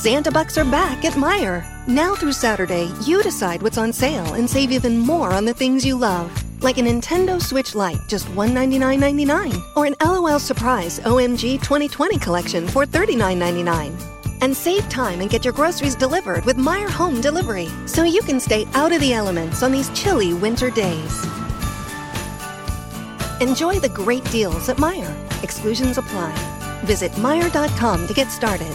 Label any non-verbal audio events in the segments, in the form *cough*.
Santa Bucks are back at Meijer. Now through Saturday, you decide what's on sale and save even more on the things you love. Like a Nintendo Switch Lite, just $199.99. Or an LOL Surprise OMG 2020 collection for $39.99. And save time and get your groceries delivered with Meijer Home Delivery, so you can stay out of the elements on these chilly winter days. Enjoy the great deals at Meijer. Exclusions apply. Visit Meijer.com to get started.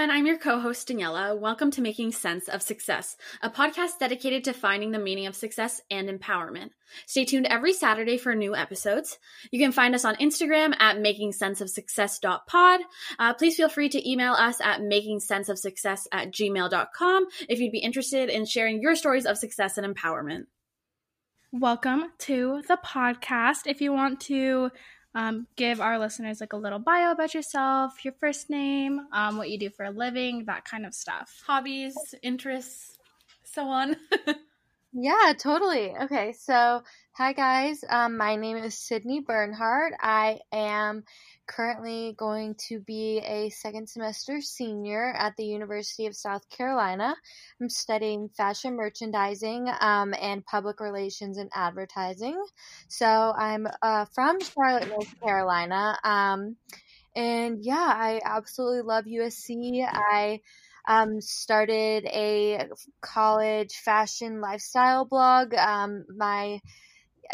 Everyone, I'm your co host Daniela. Welcome to Making Sense of Success, a podcast dedicated to finding the meaning of success and empowerment. Stay tuned every Saturday for new episodes. You can find us on Instagram at makingsenseofsuccess.pod. Uh, please feel free to email us at makingsenseofsuccess at gmail.com if you'd be interested in sharing your stories of success and empowerment. Welcome to the podcast. If you want to um, give our listeners like a little bio about yourself, your first name, um, what you do for a living, that kind of stuff. Hobbies, interests, so on. *laughs* Yeah, totally. Okay, so hi guys. Um, my name is Sydney Bernhardt. I am currently going to be a second semester senior at the University of South Carolina. I'm studying fashion merchandising um, and public relations and advertising. So I'm uh, from Charlotte, North Carolina. Um, and yeah, I absolutely love USC. I um, started a college fashion lifestyle blog. Um, my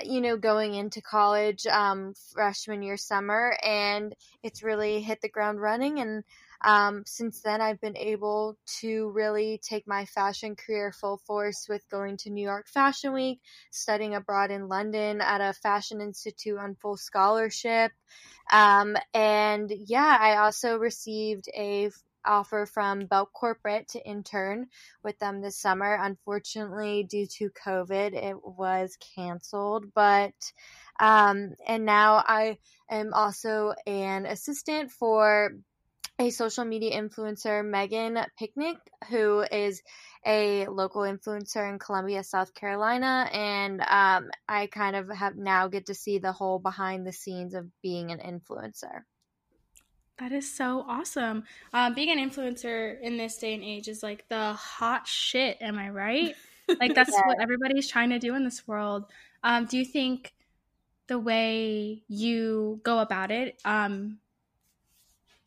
you know, going into college um, freshman year summer, and it's really hit the ground running. And um, since then, I've been able to really take my fashion career full force with going to New York Fashion Week, studying abroad in London at a fashion institute on full scholarship. Um, and yeah, I also received a offer from Belk Corporate to intern with them this summer. Unfortunately, due to COVID, it was canceled. But um, and now I am also an assistant for a social media influencer, Megan Picnic, who is a local influencer in Columbia, South Carolina, and um, I kind of have now get to see the whole behind the scenes of being an influencer. That is so awesome. Um, being an influencer in this day and age is like the hot shit. Am I right? *laughs* Like that's yeah. what everybody's trying to do in this world. Um, do you think the way you go about it um,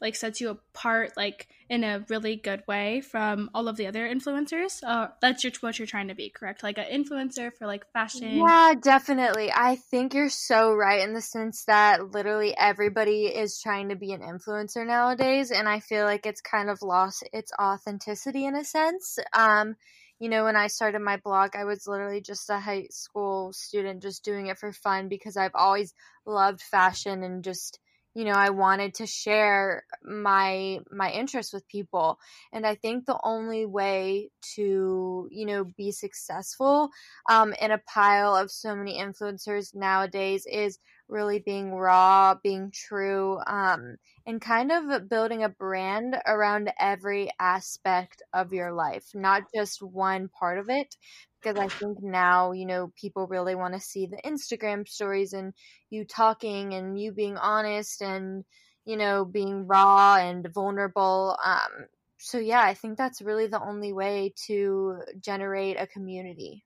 like sets you apart like in a really good way from all of the other influencers. Uh, that's your, what you're trying to be correct? Like an influencer for like fashion. Yeah definitely. I think you're so right in the sense that literally everybody is trying to be an influencer nowadays and i feel like it's kind of lost its authenticity in a sense. Um you know, when I started my blog, I was literally just a high school student just doing it for fun because I've always loved fashion and just you know i wanted to share my my interests with people. And i think the only way to you know be successful um, in a pile of so many influencers nowadays is really being raw being true um, and kind of building a brand around every aspect of your life not just one part of it because I think now, you know, people really want to see the Instagram stories and you talking and you being honest and, you know, being raw and vulnerable. Um, so, yeah, I think that's really the only way to generate a community.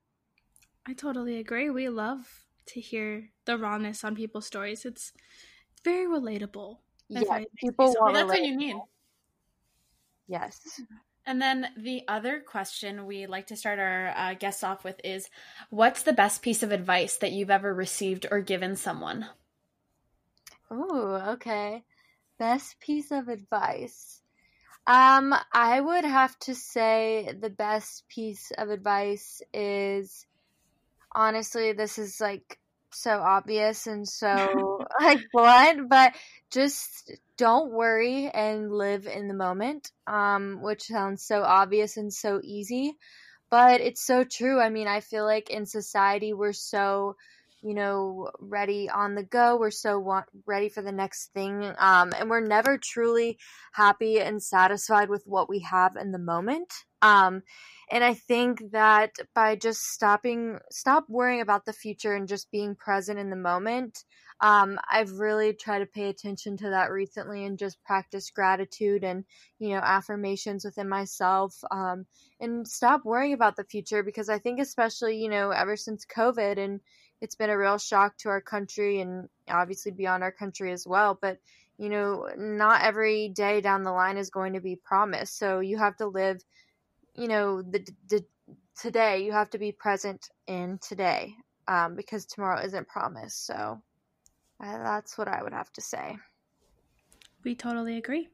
I totally agree. We love to hear the rawness on people's stories. It's very relatable. Yeah, people so. want That's what you need. Yes. And then the other question we like to start our uh, guests off with is what's the best piece of advice that you've ever received or given someone? Oh, okay. Best piece of advice. Um, I would have to say the best piece of advice is honestly, this is like so obvious and so *laughs* like blunt, but just don't worry and live in the moment, um, which sounds so obvious and so easy, but it's so true. I mean, I feel like in society we're so you know, ready on the go. We're so want, ready for the next thing. Um, and we're never truly happy and satisfied with what we have in the moment. Um, and I think that by just stopping, stop worrying about the future and just being present in the moment, um, I've really tried to pay attention to that recently and just practice gratitude and, you know, affirmations within myself um, and stop worrying about the future because I think, especially, you know, ever since COVID and it's been a real shock to our country and obviously beyond our country as well. But, you know, not every day down the line is going to be promised. So you have to live, you know, the, the today, you have to be present in today um, because tomorrow isn't promised. So that's what I would have to say. We totally agree.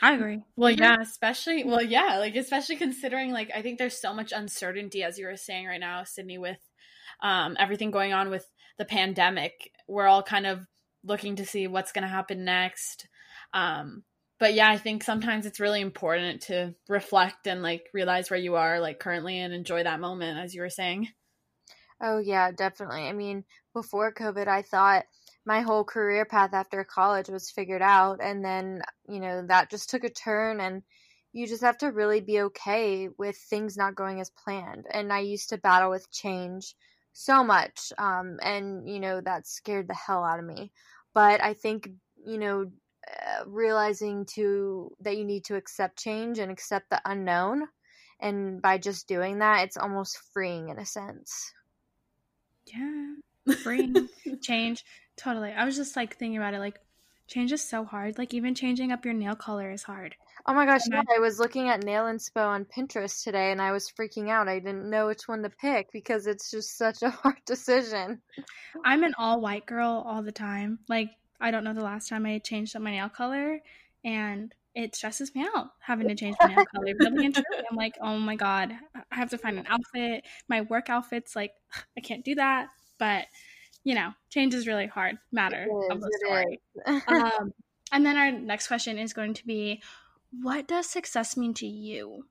I agree. Well, mm-hmm. yeah, especially well, yeah, like especially considering like I think there's so much uncertainty as you were saying right now, Sydney, with um, everything going on with the pandemic. We're all kind of looking to see what's going to happen next. Um, but yeah, I think sometimes it's really important to reflect and like realize where you are like currently and enjoy that moment, as you were saying. Oh yeah, definitely. I mean, before COVID, I thought my whole career path after college was figured out and then you know that just took a turn and you just have to really be okay with things not going as planned and i used to battle with change so much um, and you know that scared the hell out of me but i think you know uh, realizing to that you need to accept change and accept the unknown and by just doing that it's almost freeing in a sense yeah freeing *laughs* change Totally. I was just like thinking about it like change is so hard. Like even changing up your nail color is hard. Oh my gosh, yeah, I was looking at nail inspo on Pinterest today and I was freaking out. I didn't know which one to pick because it's just such a *laughs* hard decision. I'm an all white girl all the time. Like I don't know the last time I changed up my nail color and it stresses me out having to change my nail color. I'm like, oh my god, I have to find an outfit. My work outfit's like, I can't do that. But you know, change is really hard matter is, of the story. *laughs* um, and then our next question is going to be, what does success mean to you?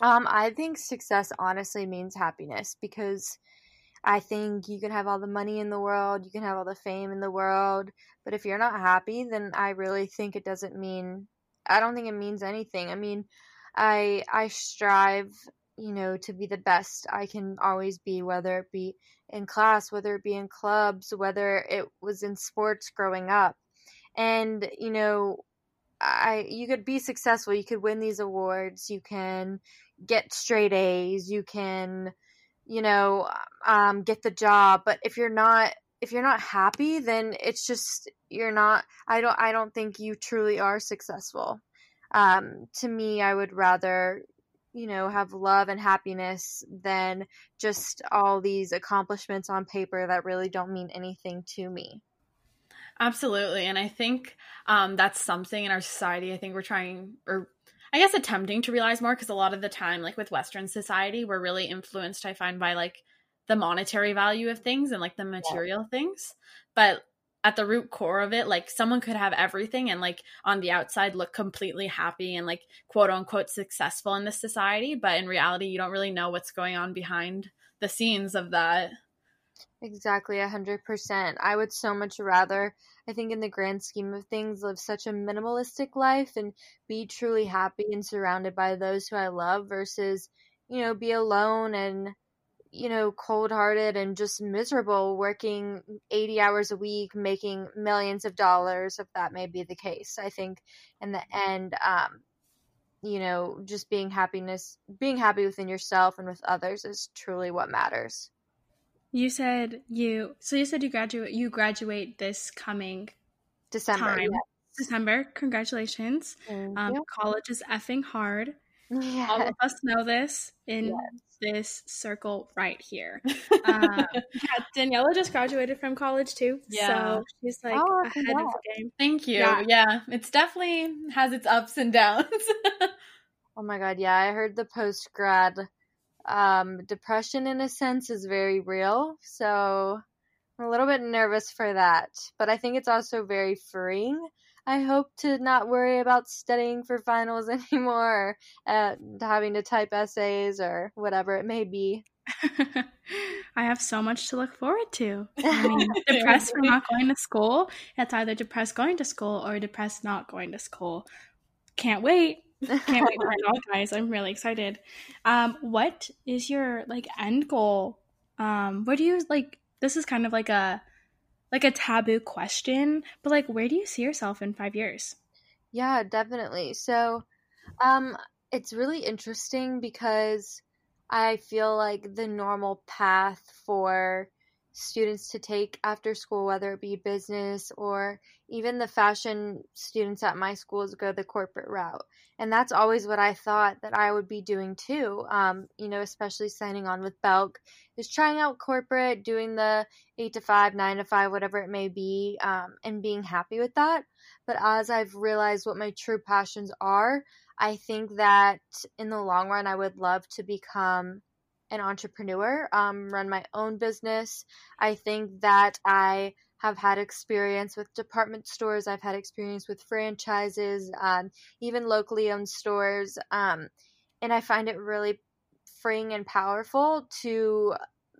Um, I think success honestly means happiness because I think you can have all the money in the world, you can have all the fame in the world, but if you're not happy, then I really think it doesn't mean I don't think it means anything. I mean, I I strive you know, to be the best I can always be, whether it be in class, whether it be in clubs, whether it was in sports growing up. And, you know, I you could be successful, you could win these awards, you can get straight A's, you can, you know, um, get the job, but if you're not if you're not happy, then it's just you're not I don't I don't think you truly are successful. Um, to me, I would rather you know, have love and happiness than just all these accomplishments on paper that really don't mean anything to me. Absolutely. And I think um, that's something in our society I think we're trying, or I guess attempting to realize more because a lot of the time, like with Western society, we're really influenced, I find, by like the monetary value of things and like the material yeah. things. But at the root core of it like someone could have everything and like on the outside look completely happy and like quote unquote successful in this society but in reality you don't really know what's going on behind the scenes of that exactly a hundred percent i would so much rather i think in the grand scheme of things live such a minimalistic life and be truly happy and surrounded by those who i love versus you know be alone and you know, cold hearted and just miserable working 80 hours a week, making millions of dollars, if that may be the case. I think in the end, um, you know, just being happiness, being happy within yourself and with others is truly what matters. You said you, so you said you graduate, you graduate this coming December. Time. Yes. December. Congratulations. Um, college is effing hard. Yes. All of us know this in yes. this circle right here. *laughs* Um, yeah, Daniela just graduated from college too. Yeah. So she's like oh, ahead of the game. Thank you. Yeah. yeah, it's definitely has its ups and downs. *laughs* *laughs* oh my god, yeah. I heard the post grad um, depression in a sense is very real. So I'm a little bit nervous for that. But I think it's also very freeing I hope to not worry about studying for finals *laughs* anymore, uh, having to type essays or whatever it may be. *laughs* I have so much to look forward to. I *laughs* mean, depressed for not going to school. It's either depressed going to school or depressed not going to school. Can't wait. Can't wait for it all, guys. I'm really excited. Um, what is your like end goal? Um, where do you like? This is kind of like a like a taboo question, but like, where do you see yourself in five years? Yeah, definitely. So, um, it's really interesting because I feel like the normal path for students to take after school, whether it be business or even the fashion students at my schools go the corporate route. And that's always what I thought that I would be doing too. Um, you know, especially signing on with Belk, is trying out corporate, doing the eight to five, nine to five, whatever it may be, um, and being happy with that. But as I've realized what my true passions are, I think that in the long run, I would love to become an entrepreneur, um, run my own business. I think that I have had experience with department stores. I've had experience with franchises, um, even locally owned stores. Um, and I find it really freeing and powerful to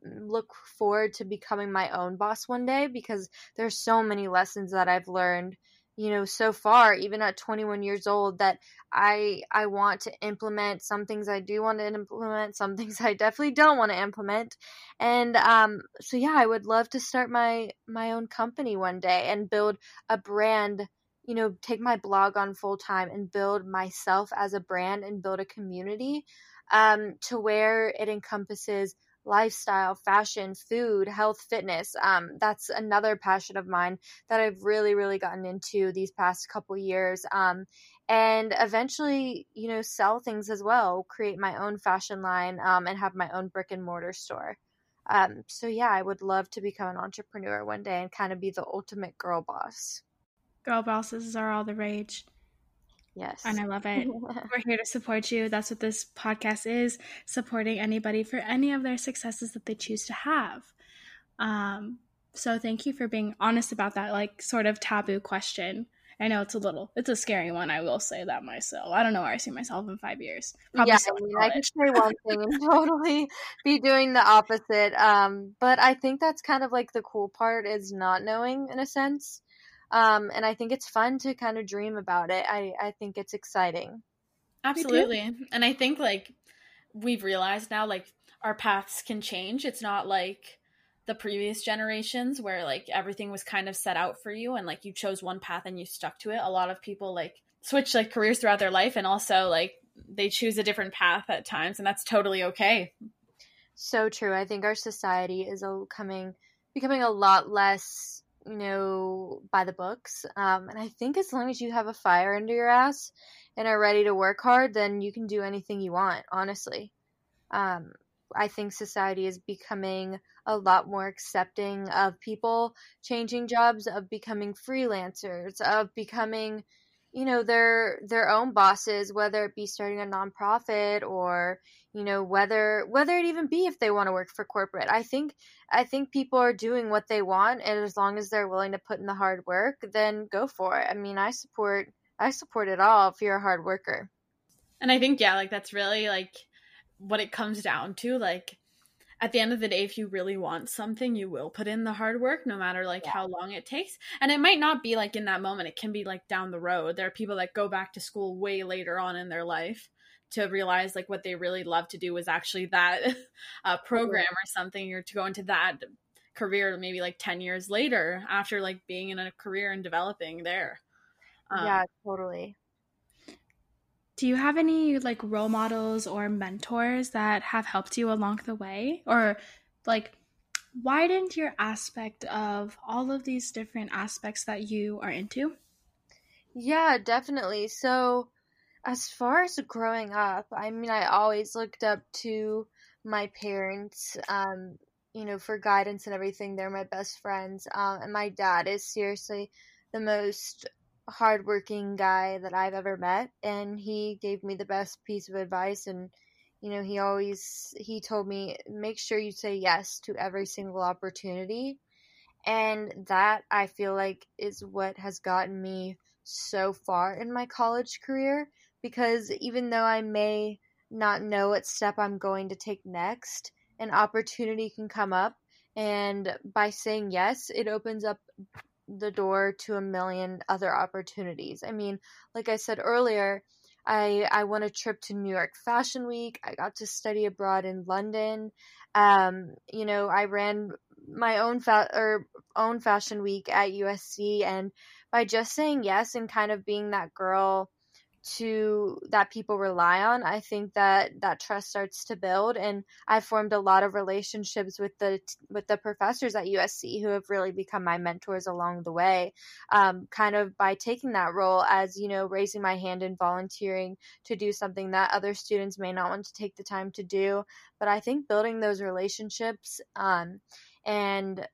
look forward to becoming my own boss one day because there's so many lessons that I've learned you know so far even at 21 years old that i i want to implement some things i do want to implement some *laughs* things i definitely don't want to implement. And um so yeah i would love to start my my own company one day and build a brand you know take my blog on full time and build myself as a brand and build a community um to where it encompasses lifestyle, fashion, food, health, fitness. Um, that's another passion of mine that I've really, really gotten into these past couple years. Um, and eventually, you know, sell things as well, create my own fashion line, um, and have my own brick and mortar store. Um, so yeah, I would love to become an entrepreneur one day and kind of be the ultimate girl boss. Girl bosses are all the rage. Yes. And I love it. *laughs* We're here to support you. That's what this podcast is supporting anybody for any of their successes that they choose to have. Um, so thank you for being honest about that, like, sort of taboo question. I know it's a little, it's a scary one. I will say that myself. I don't know where I see myself in five years. Probably yeah, I, mean, I could say one *laughs* thing and *laughs* totally be doing the opposite. Um, but I think that's kind of like the cool part is not knowing in a sense. Um, and I think it's fun to kind of dream about it. I, I think it's exciting. Absolutely. And I think like we've realized now like our paths can change. It's not like the previous generations where like everything was kind of set out for you and like you chose one path and you stuck to it. A lot of people like switch like careers throughout their life and also like they choose a different path at times and that's totally okay. So true. I think our society is coming becoming a lot less you know, by the books. Um, and I think as long as you have a fire under your ass and are ready to work hard, then you can do anything you want, honestly. Um, I think society is becoming a lot more accepting of people changing jobs, of becoming freelancers, of becoming you know their their own bosses whether it be starting a nonprofit or you know whether whether it even be if they want to work for corporate. I think i think people are doing what they want and as long as they're willing to put in the hard work then go for it. I mean i support i support it all if you're a hard worker. And i think yeah like that's really like what it comes down to like at the end of the day if you really want something you will put in the hard work no matter like yeah. how long it takes. And it might not be like in that moment. It can be like down the road. There are people that go back to school way later on in their life to realize like what they really love to do was actually that *laughs* uh, program or something or to go into that career maybe like 10 years later after like being in a career and developing there. Um, yeah totally do you have any like role models or mentors that have helped you along the way? Or like widened your aspect of all of these different aspects that you are into? Yeah definitely. So as far as growing up i mean i always looked up to my parents um you know for guidance and everything. They're my best friends um and my dad is seriously the most hardworking guy that I've ever met, and he gave me the best piece of advice. And you know, he always he told me make sure you say yes to every single opportunity, and that I feel like is what has gotten me so far in my college career. Because even though I may not know what step I'm going to take next, an opportunity can come up. And by saying yes, it opens up the door to a million other opportunities. I mean, like I said earlier, I I won a trip to New York Fashion Week. I got to study abroad in London. Um, you know, I ran my own fa- or own fashion week at USC and by just saying yes and kind of being that girl to that people rely on i think that that trust starts to build and i formed a lot of relationships with the with the professors at usc who have really become my mentors along the way um, kind of by taking that role as you know raising my hand and volunteering to do something that other students may not want to take the time to do. But i think building those relationships um, and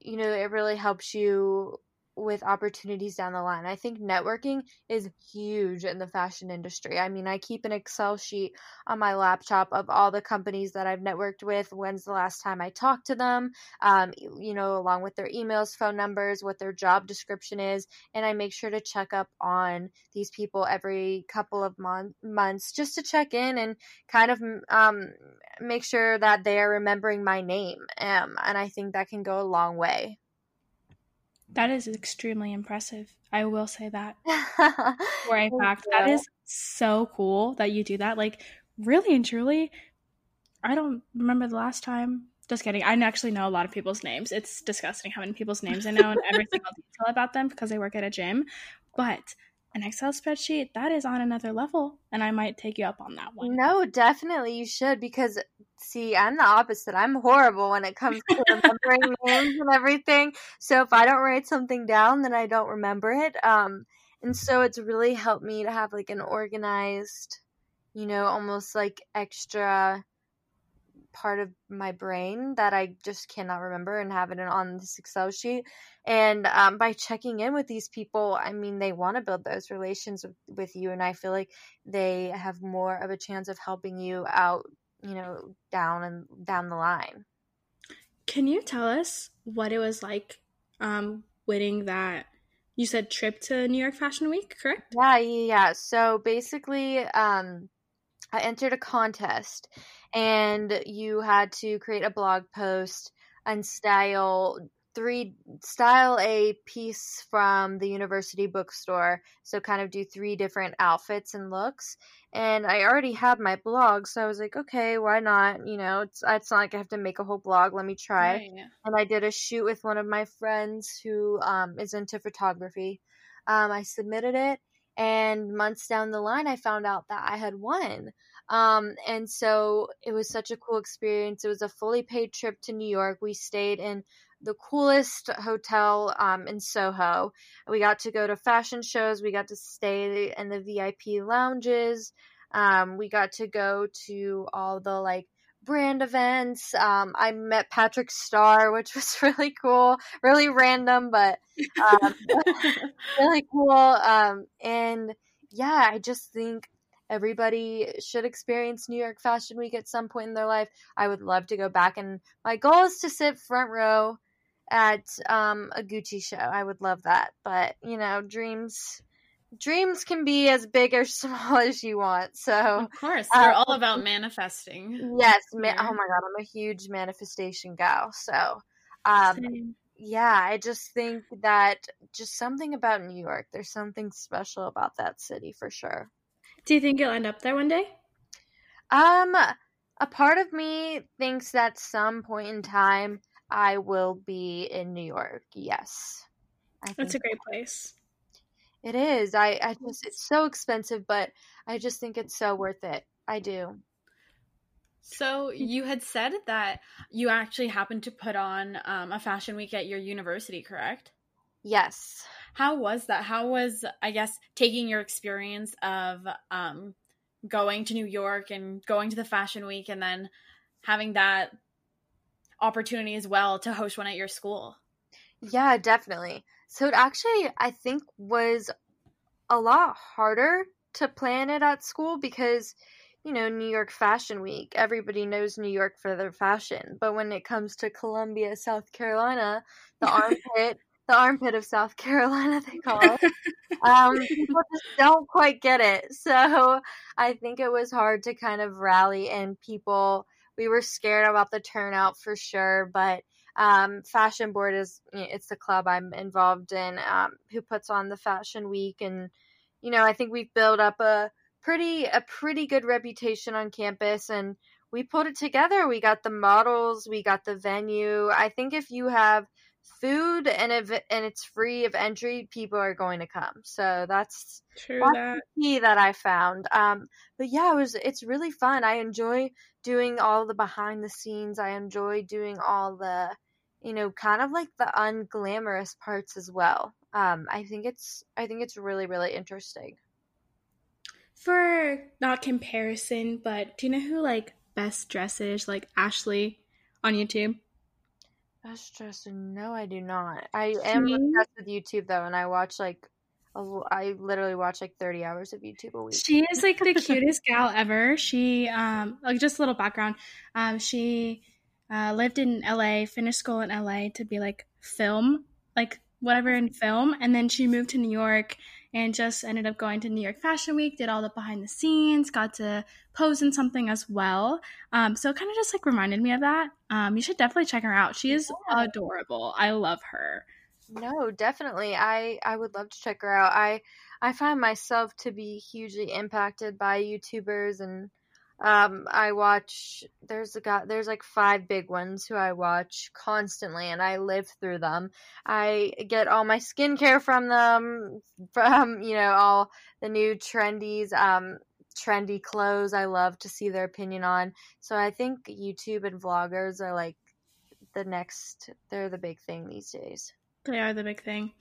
you know it really helps you with opportunities down the line. I think networking is huge in the fashion industry. I mean, I keep an Excel sheet on my laptop of all the companies that I've networked with, when's the last time I talked to them, um, you know, along with their emails, phone numbers, what their job description is. And I make sure to check up on these people every couple of mon- months just to check in and kind of um, make sure that they are remembering my name. Um, and I think that can go a long way. That is extremely impressive. I will say that. *laughs* For a fact, that is so cool that you do that. Like, really and truly, I don't remember the last time. Just kidding. I actually know a lot of people's names. It's disgusting how many people's names I know and every single *laughs* detail about them because I work at a gym. But an Excel spreadsheet, that is on another level. And I might take you up on that one. No, definitely you should because see, I'm the opposite. I'm horrible when it comes to *laughs* remembering names and everything. So if I don't write something down, then I don't remember it. Um, and so it's really helped me to have like an organized, you know, almost like extra part of my brain that I just cannot remember and have it on this Excel sheet. And um, by checking in with these people, I mean, they want to build those relations with, with you. And I feel like they have more of a chance of helping you out, you know, down and down the line. Can you tell us what it was like um, winning that? You said trip to New York Fashion Week, correct? Yeah, yeah. So basically, um, I entered a contest and you had to create a blog post and style three style a piece from the university bookstore. So kind of do three different outfits and looks. And i already had my blog so i was like okay why not? You know it's it's not like i have to make a whole blog. Let me try. Right. and i did a shoot with one of my friends who um, is into photography. Um, i submitted it and months down the line i found out that i had won um, and so it was such a cool experience. It was a fully paid trip to New York. We stayed in the coolest hotel um, in Soho. We got to go to fashion shows. We got to stay in the VIP lounges. Um, we got to go to all the like brand events. Um, I met Patrick Starrr, which *laughs* was really cool, really random, but um, *laughs* really cool. Um, and yeah, I just think everybody should experience New York Fashion Week at some point in their life. I would love to go back, and my goal is to sit front row at um, a Gucci show. I would love that, but you know, dreams dreams can be as big or *laughs* small as you want. So of course, we're uh, all about manifesting. Yes, ma- oh my god, I'm a huge manifestation gal. So, um, yeah, I just think that just something about New York. There's something special about that city for sure. Do you think you'll end up there one day? Um, a part of me thinks that some point in time I will be in New York. Yes, I that's a great place. It is. I, I just it's so expensive, but I just think it's so worth it. I do. So you had said that you actually happened to put on um, a fashion week at your university, correct? Yes. How was that? How was I guess taking your experience of um, going to New York and going to the fashion week and then having that opportunity as well to host one at your school? Yeah, definitely. So it actually I think was a lot harder to plan it at school because you know, New York Fashion Week. Everybody knows New York for their fashion. But when it comes to Columbia, South Carolina, the *laughs* armpit the armpit of South Carolina, they call it. *laughs* um, people just don't quite get it. So I think it was hard to kind of rally and people. We were scared about the turnout for sure, but um, Fashion Board is it's the club I'm involved in um, who puts on the Fashion Week, and you know I think we've built up a pretty a pretty good reputation on campus and we put it together. We got the models, we got the venue. I think if you have food and if and it's free of entry, people are going to come. So that's True that's that. the key that I found. Um, but yeah, it was it's really fun. I enjoy doing all the behind the scenes. I enjoy doing all the you know kind of like the unglamorous parts as well. Um, I think it's I think it's really really interesting. For not comparison, but do you know who like best dresses like Ashley on YouTube? Best dresser? No, I do not. I am She- obsessed with YouTube though, and I watch like a I literally watch like thirty hours of YouTube a week. She is like the *laughs* cutest gal ever. She um like just a little background. Um she uh, lived in LA, finished school in LA to be like film, like whatever in film, and then she moved to New York and just ended up going to New York Fashion Week, did all the behind the scenes, got to pose in something as well. Um so it kind of just like reminded me of that. Um you should definitely check her out. She is Yeah. adorable. I love her. No, definitely. I I would love to check her out. I I find myself to be hugely impacted by YouTubers and um I watch there's a guy there's like five big ones who I watch constantly and I live through them. I get all my skincare from them from you know all the new trendies um trendy clothes I love to see their opinion on. So I think YouTube and vloggers are like the next they're the big thing these days. They are the big thing.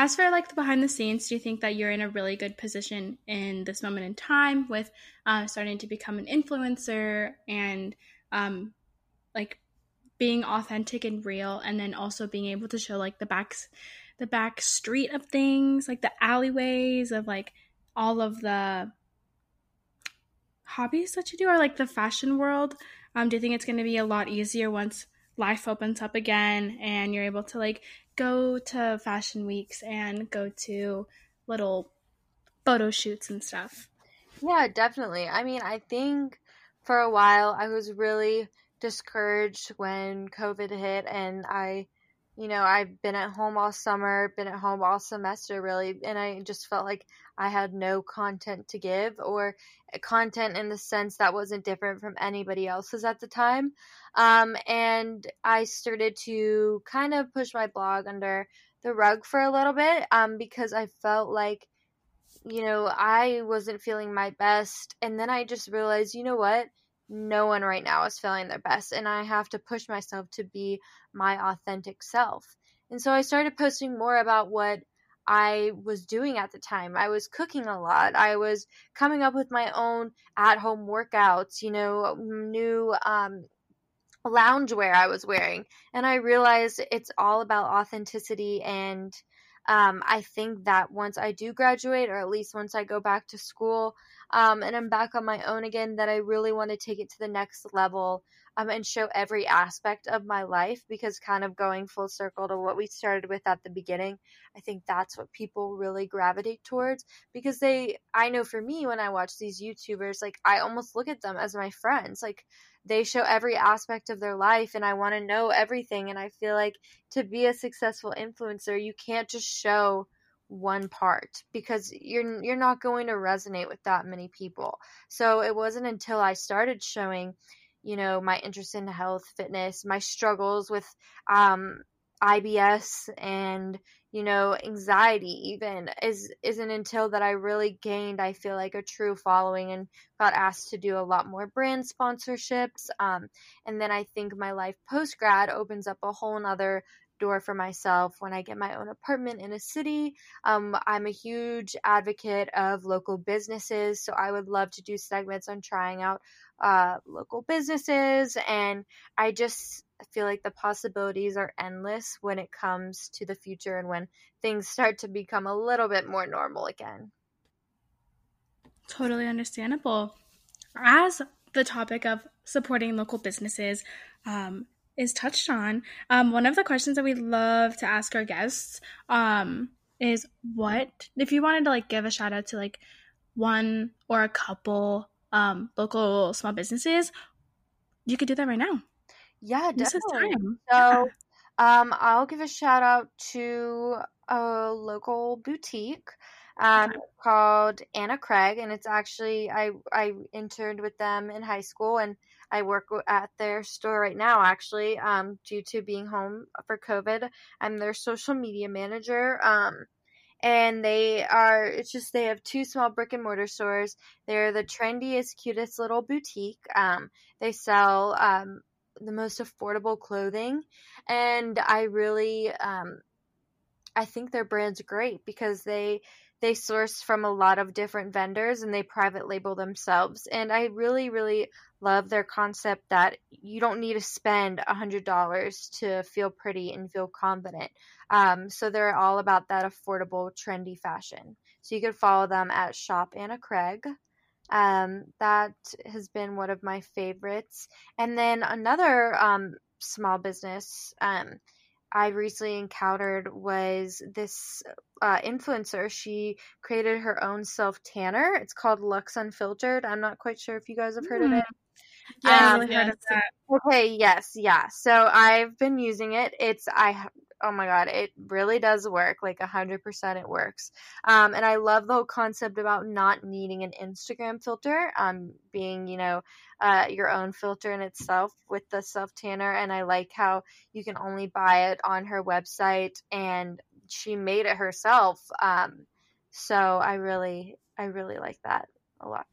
As for like the behind the scenes, do you think that you're in a really good position in this moment in time with uh, starting to become an influencer and um, like being authentic and real, and then also being able to show like the backs, the back street of things, like the alleyways of like all of the hobbies that you do, or like the fashion world? Um, do you think it's going to be a lot easier once life opens up again and you're able to like go to fashion weeks and go to little photo shoots and stuff. Yeah, definitely. I mean, I think for a while I was really discouraged when COVID hit, and I, you know, I've been at home all summer, been at home all semester, really, and I just felt like I had no content to give or content in the sense that wasn't different from anybody else's at the time. Um, and I started to kind of push my blog under the rug for a little bit um, because I felt like you know, I wasn't feeling my best. And then I just realized, you know what? No one right now is feeling their best. And I have to push myself to be my authentic self. And so I started posting more about what I was doing at the time. I was cooking a lot. I was coming up with my own at home workouts, you know, new um, loungewear I was wearing. And I realized it's all about authenticity and um, I think that once I do graduate, or at least once I go back to school um, and I'm back on my own again, that I really want to take it to the next level um, and show every aspect of my life because, kind of going full circle to what we started with at the beginning, I think that's what people really gravitate towards because they, I know for me, when I watch these YouTubers, like I almost look at them as my friends. Like, they show every aspect of their life and I want to know everything and I feel like to be a successful influencer you can't just show one part because you're you're not going to resonate with that many people. So it wasn't until I started showing you know my interest in health, fitness, my struggles with um IBS and you know anxiety even is isn't until that I really gained I feel like a true following and got asked to do a lot more brand sponsorships um, and then I think my life post grad opens up a whole nother door for myself when I get my own apartment in a city. Um, I'm a huge advocate of local businesses, so I would love to do segments on trying out uh, local businesses. And I just feel like the possibilities are endless when it comes to the future and when things start to become a little bit more normal again. Totally understandable. As the topic of supporting local businesses um, is touched on, um, one of the questions that we love to ask our guests um, is what if you wanted to like give a shout out to like one or a couple um, local small businesses, you could do that right now. Yeah, This is definitely. time. So, um, I'll give a shout out to a local boutique. um, called Anna Craig, and it's actually I I interned with them in high school, and I work at their store right now. Actually, um, due to being home for COVID, I'm their social media manager. Um, and they are it's just they have two small brick and mortar stores they're the trendiest cutest little boutique um, they sell um, the most affordable clothing and i really um, i think their brand's great because they they source from a lot of different vendors and they private label themselves and i really really love their concept that you don't need to spend a hundred dollars to feel pretty and feel confident um, so they're all about that affordable trendy fashion so you could follow them at shop anna craig um, that has been one of my favorites and then another um, small business um, I recently encountered was this uh, influencer. She created her own self tanner. It's called Lux Unfiltered. I'm not quite sure if you guys have heard mm. of it. Yeah, um, yes. heard of that. Okay, yes, yeah. So I've been using it. It's I oh my god, it really does work. Like a hundred percent, it works. Um, and I love the whole concept about not needing an Instagram filter. Um, being you know, uh, your own filter in itself with the self tanner. And I like how you can only buy it on her website, and she made it herself. Um, so I really, I really like that a lot.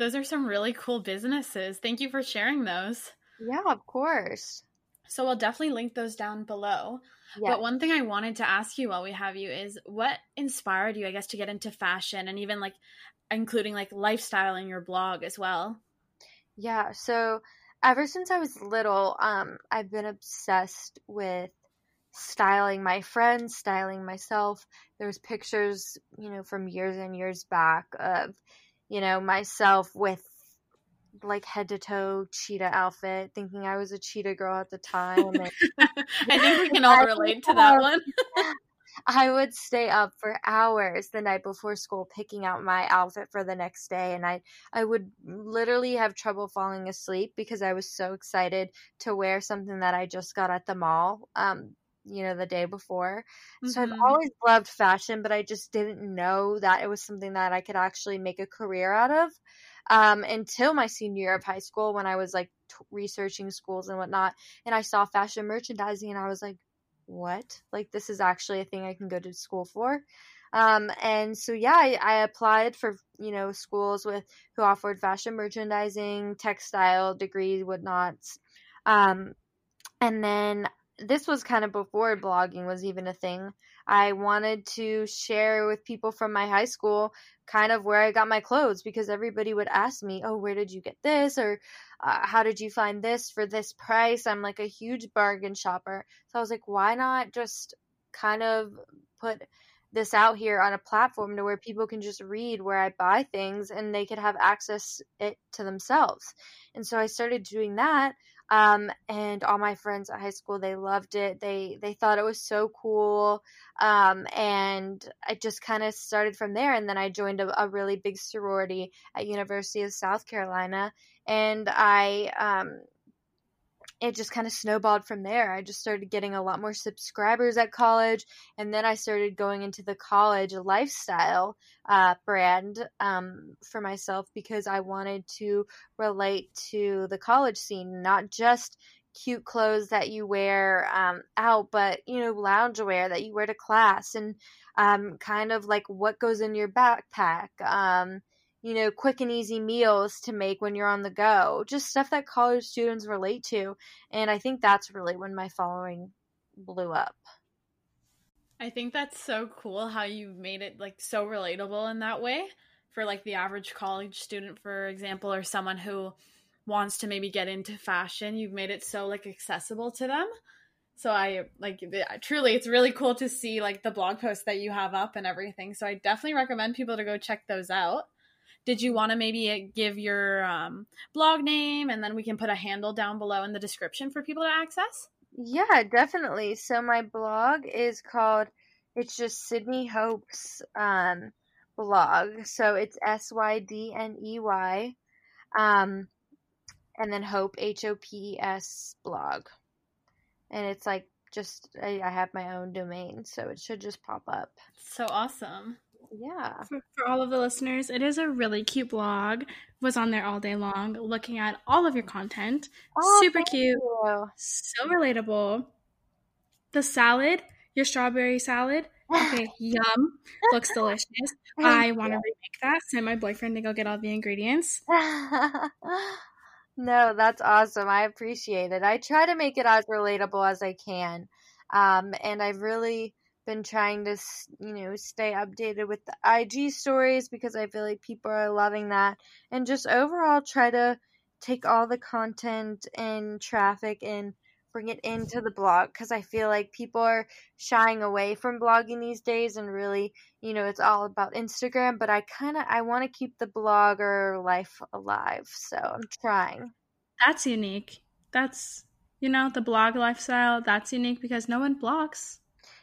Those are some really cool businesses. Thank you for sharing those. Yeah, of course. So we'll definitely link those down below. Yeah. But one thing I wanted to ask you while we have you is what inspired you, I guess, to get into fashion and even like including like lifestyle in your blog as well? Yeah, so ever since I was little, um, I've been obsessed with styling my friends, styling myself. There's pictures, you know, from years and years back of you know, myself with like head to toe cheetah outfit, thinking I was a cheetah girl at the time. And, *laughs* I think we *laughs* can all relate to that one. *laughs* I would stay up for hours the night before school picking out my outfit for the next day and I I would literally have trouble falling asleep because I was so excited to wear something that I just got at the mall. Um you know the day before mm-hmm. so i've mm-hmm. always loved fashion but i just didn't know that it was something that i could actually make a career out of um, until my senior year of high school when i was like t- researching schools and whatnot and i saw fashion merchandising and i was like what like this is actually a thing i can go to school for um, and so yeah I, I applied for you know schools with who offered fashion merchandising textile degrees whatnot um, and then this was kind of before blogging was even a thing. I wanted to share with people from my high school kind of where I got my clothes because everybody would ask me, "Oh, where did you get this?" or uh, "How did you find this for this price?" I'm like a huge bargain shopper. So I was like, "Why not just kind of put this out here on a platform to where people can just read where I buy things and they could have access it to themselves." And so I started doing that um, and all my friends at high school they loved it. They they thought it was so cool. Um, and i just kind of started from there and then i joined a, a, really big sorority at university of south carolina. And i um, it just kind of snowballed from there. I just started getting a lot more subscribers at college, and then I started going into the college lifestyle uh, brand um, for myself because I wanted to relate to the college scene, not just cute clothes that you wear um, out, but you know, loungewear that you wear to class, and um, kind of like what goes in your backpack. Um, you know, quick and easy meals to make when you're on the go. Just stuff that college students relate to. And I think that's really when my following blew up. I think that's so cool how you made it like so relatable in that way for like the average college student for example or someone who wants to maybe get into fashion. You've made it so like accessible to them. So I like truly it's really cool to see like the blog posts that you have up and everything. So I definitely recommend people to go check those out did you want to maybe give your um, blog name and then we can put a handle down below in the description for people to access? Yeah, definitely. So my blog is called it's just Sydney Hope's um, blog. So it's S Y D N E Y, um, and then Hope H O P E S blog, and it's like just I, I have my own domain, so it should just pop up. So awesome. Yeah. For, for all of the listeners, it is a really cute blog. Was on there all day long, looking at all of your content. Oh, Super cute, you. so relatable. The salad, your strawberry salad. Okay, *laughs* yum. Looks delicious. I want to remake that. Send my boyfriend to go get all the ingredients. *laughs* no, that's awesome. I appreciate it. I try to make it as relatable as I can. Um, and I've really been trying to, you know, stay updated with the IG stories because I feel like people are loving that. And just overall try to take all the content and traffic and bring it into the blog because I feel like people are shying away from blogging these days and really you know it's all about Instagram but I kind of I want to keep the blogger life alive so I'm trying That's unique. That's, you know, the blog lifestyle. That's unique because no one blogs.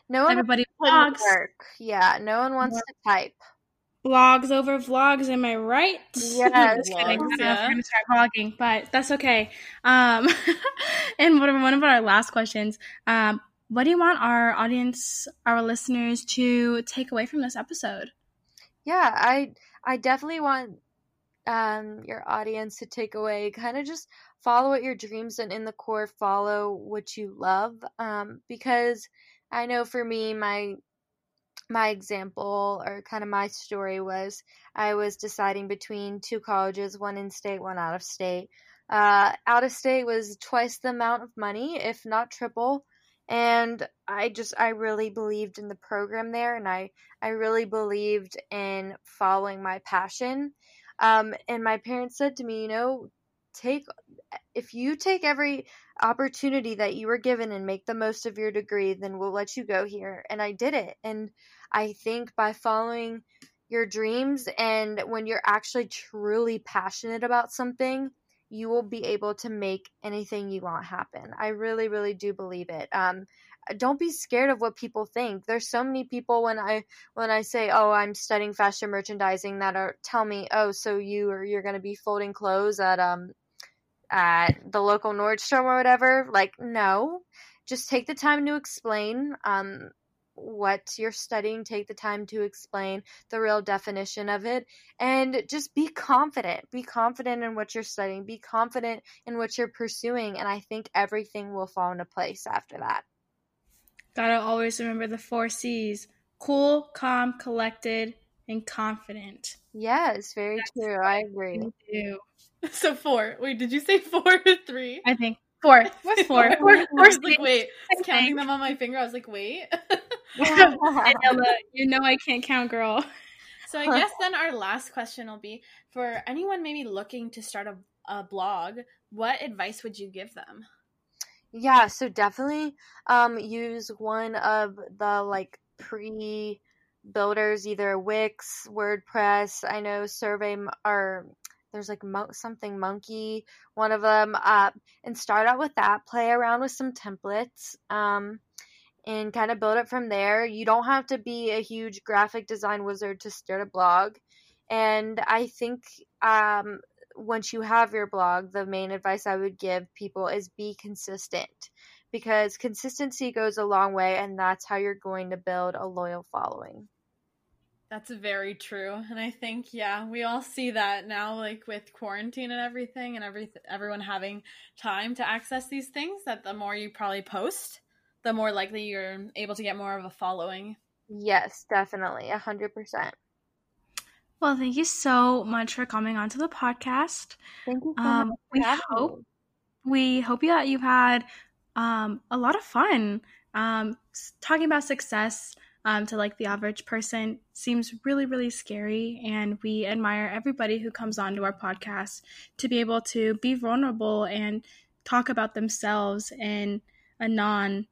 No one Everybody wants to blogs. work yeah no one wants to type Blogs over vlogs, am I right? *laughs* Yes. Just kidding. I don't know if Yeah. we're gonna start vlogging, but that's okay. Um, *laughs* and one of, one of our last questions, um, what do you want our audience, our listeners, to take away from this episode? yeah I I definitely want um your audience to take away kind of just follow what your dreams and in the core follow what you love um because I know for me my my example or kind of my story was I was deciding between two colleges, one in state, one out of state. Uh, out of state was twice the amount of money, if not triple. And I just, I really believed in the program there and I, I really believed in following my passion. Um, and my parents said to me, you know, take, if you take every opportunity that you were given and make the most of your degree, then we'll let you go here. And I did it. And I think by following your dreams and when you're actually truly passionate about something, you will be able to make anything you want happen. I really, really do believe it. Um, don't be scared of what people think. There's so many people when I when I say, "Oh, I'm studying fashion merchandising," that are tell me, "Oh, so you are you're going to be folding clothes at um at the local Nordstrom or whatever." Like, no. Just take the time to explain. Um, what you're studying, take the time to explain the real definition of it, and just be confident. Be confident in what you're studying, be confident in what you're pursuing, and I think everything will fall into place after that. Gotta always remember the four C's cool, calm, collected, and confident. Yes, very true. I agree. We do. *laughs* So four. Wait, did you say *laughs* four or three? I think four. *laughs* What's four? Four, I four was like, wait, I was counting them on my finger. I was like, wait. And Ella, you know I can't count, girl. So I guess then our last question will be for anyone maybe looking to start a, a blog, what advice would you give them? Yeah, so definitely um use one of the like pre builders, either Wix, WordPress. I know Survey or there's like mo- something Monkey, one of them. Uh, and start out with that. Play around with some templates. Um, and kind of build it from there. You don't have to be a huge graphic design wizard to start a blog. And I think um, once you have your blog, the main advice I would give people is be consistent because consistency goes a long way, and that's how you're going to build a loyal following. That's very true. And I think, yeah, we all see that now, like with quarantine and everything, and every, everyone having time to access these things, that the more you probably post, the more likely you're able to get more of a following. Yes, definitely, a hundred percent. Well, thank you so much for coming onto the podcast. Thank you so Um, much we for having hope me. we hope that you've had um, a lot of fun um, talking about success um, to like the average person seems really really scary and we admire everybody who comes onto our podcast to be able to be vulnerable and talk about themselves in a non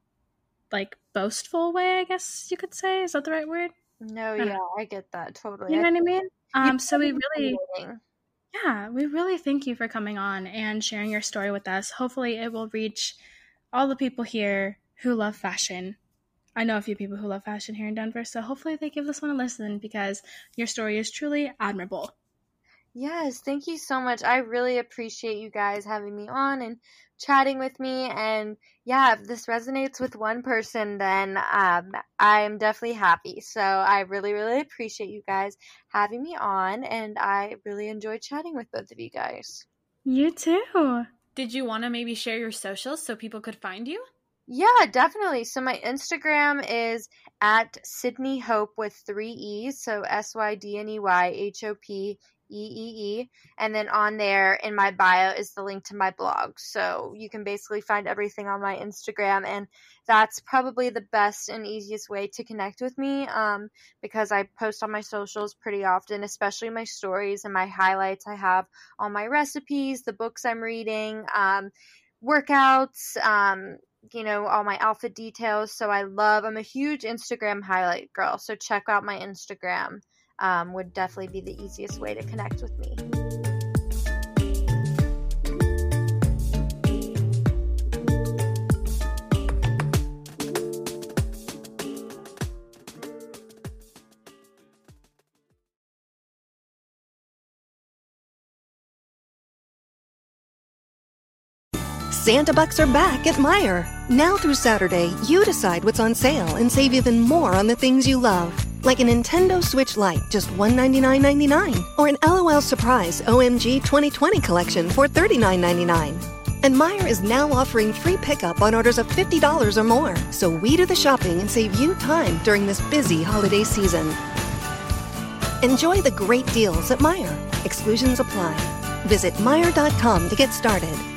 like boastful way i guess you could say is that the right word No, don't yeah, I get that totally. you know I what i mean um, so we really yeah, we really thank you for coming on and sharing your story with us. Hopefully, it will reach all the people here who love fashion. I know a few people who love fashion here in Denver, so hopefully, they give this one a listen because your story is truly admirable. Yes, thank you so much. I really appreciate you guys having me on and chatting with me. And yeah, if this resonates with one person, then um, I'm definitely happy. So I really, really appreciate you guys having me on. And I really enjoyed chatting with both of you guys. You too. Did you want to maybe share your socials so people could find you? Yeah, definitely. So my Instagram is at Sydney Hope with three E's. So S Y D N E Y H O P E E E. And then on there in my bio is the link to my blog. So you can basically find everything on my Instagram. And that's probably the best and easiest way to connect with me um, because I post on my socials pretty often, especially my stories and my highlights. I have all my recipes, the books I'm reading, um, workouts. Um, you know all my outfit details so i love i'm a huge instagram highlight girl so check out my instagram um, would definitely be the easiest way to connect with me. Santa Bucks are back at Meijer. Now through Saturday, you decide what's on sale and save even more on the things you love. Like a Nintendo Switch Lite, just $199.99. Or an LOL Surprise OMG 2020 collection for $39.99. And Meijer is now offering free pickup on orders of $50 or more. So we do the shopping and save you time during this busy holiday season. Enjoy the great deals at Meijer. Exclusions apply. Visit Meijer.com to get started.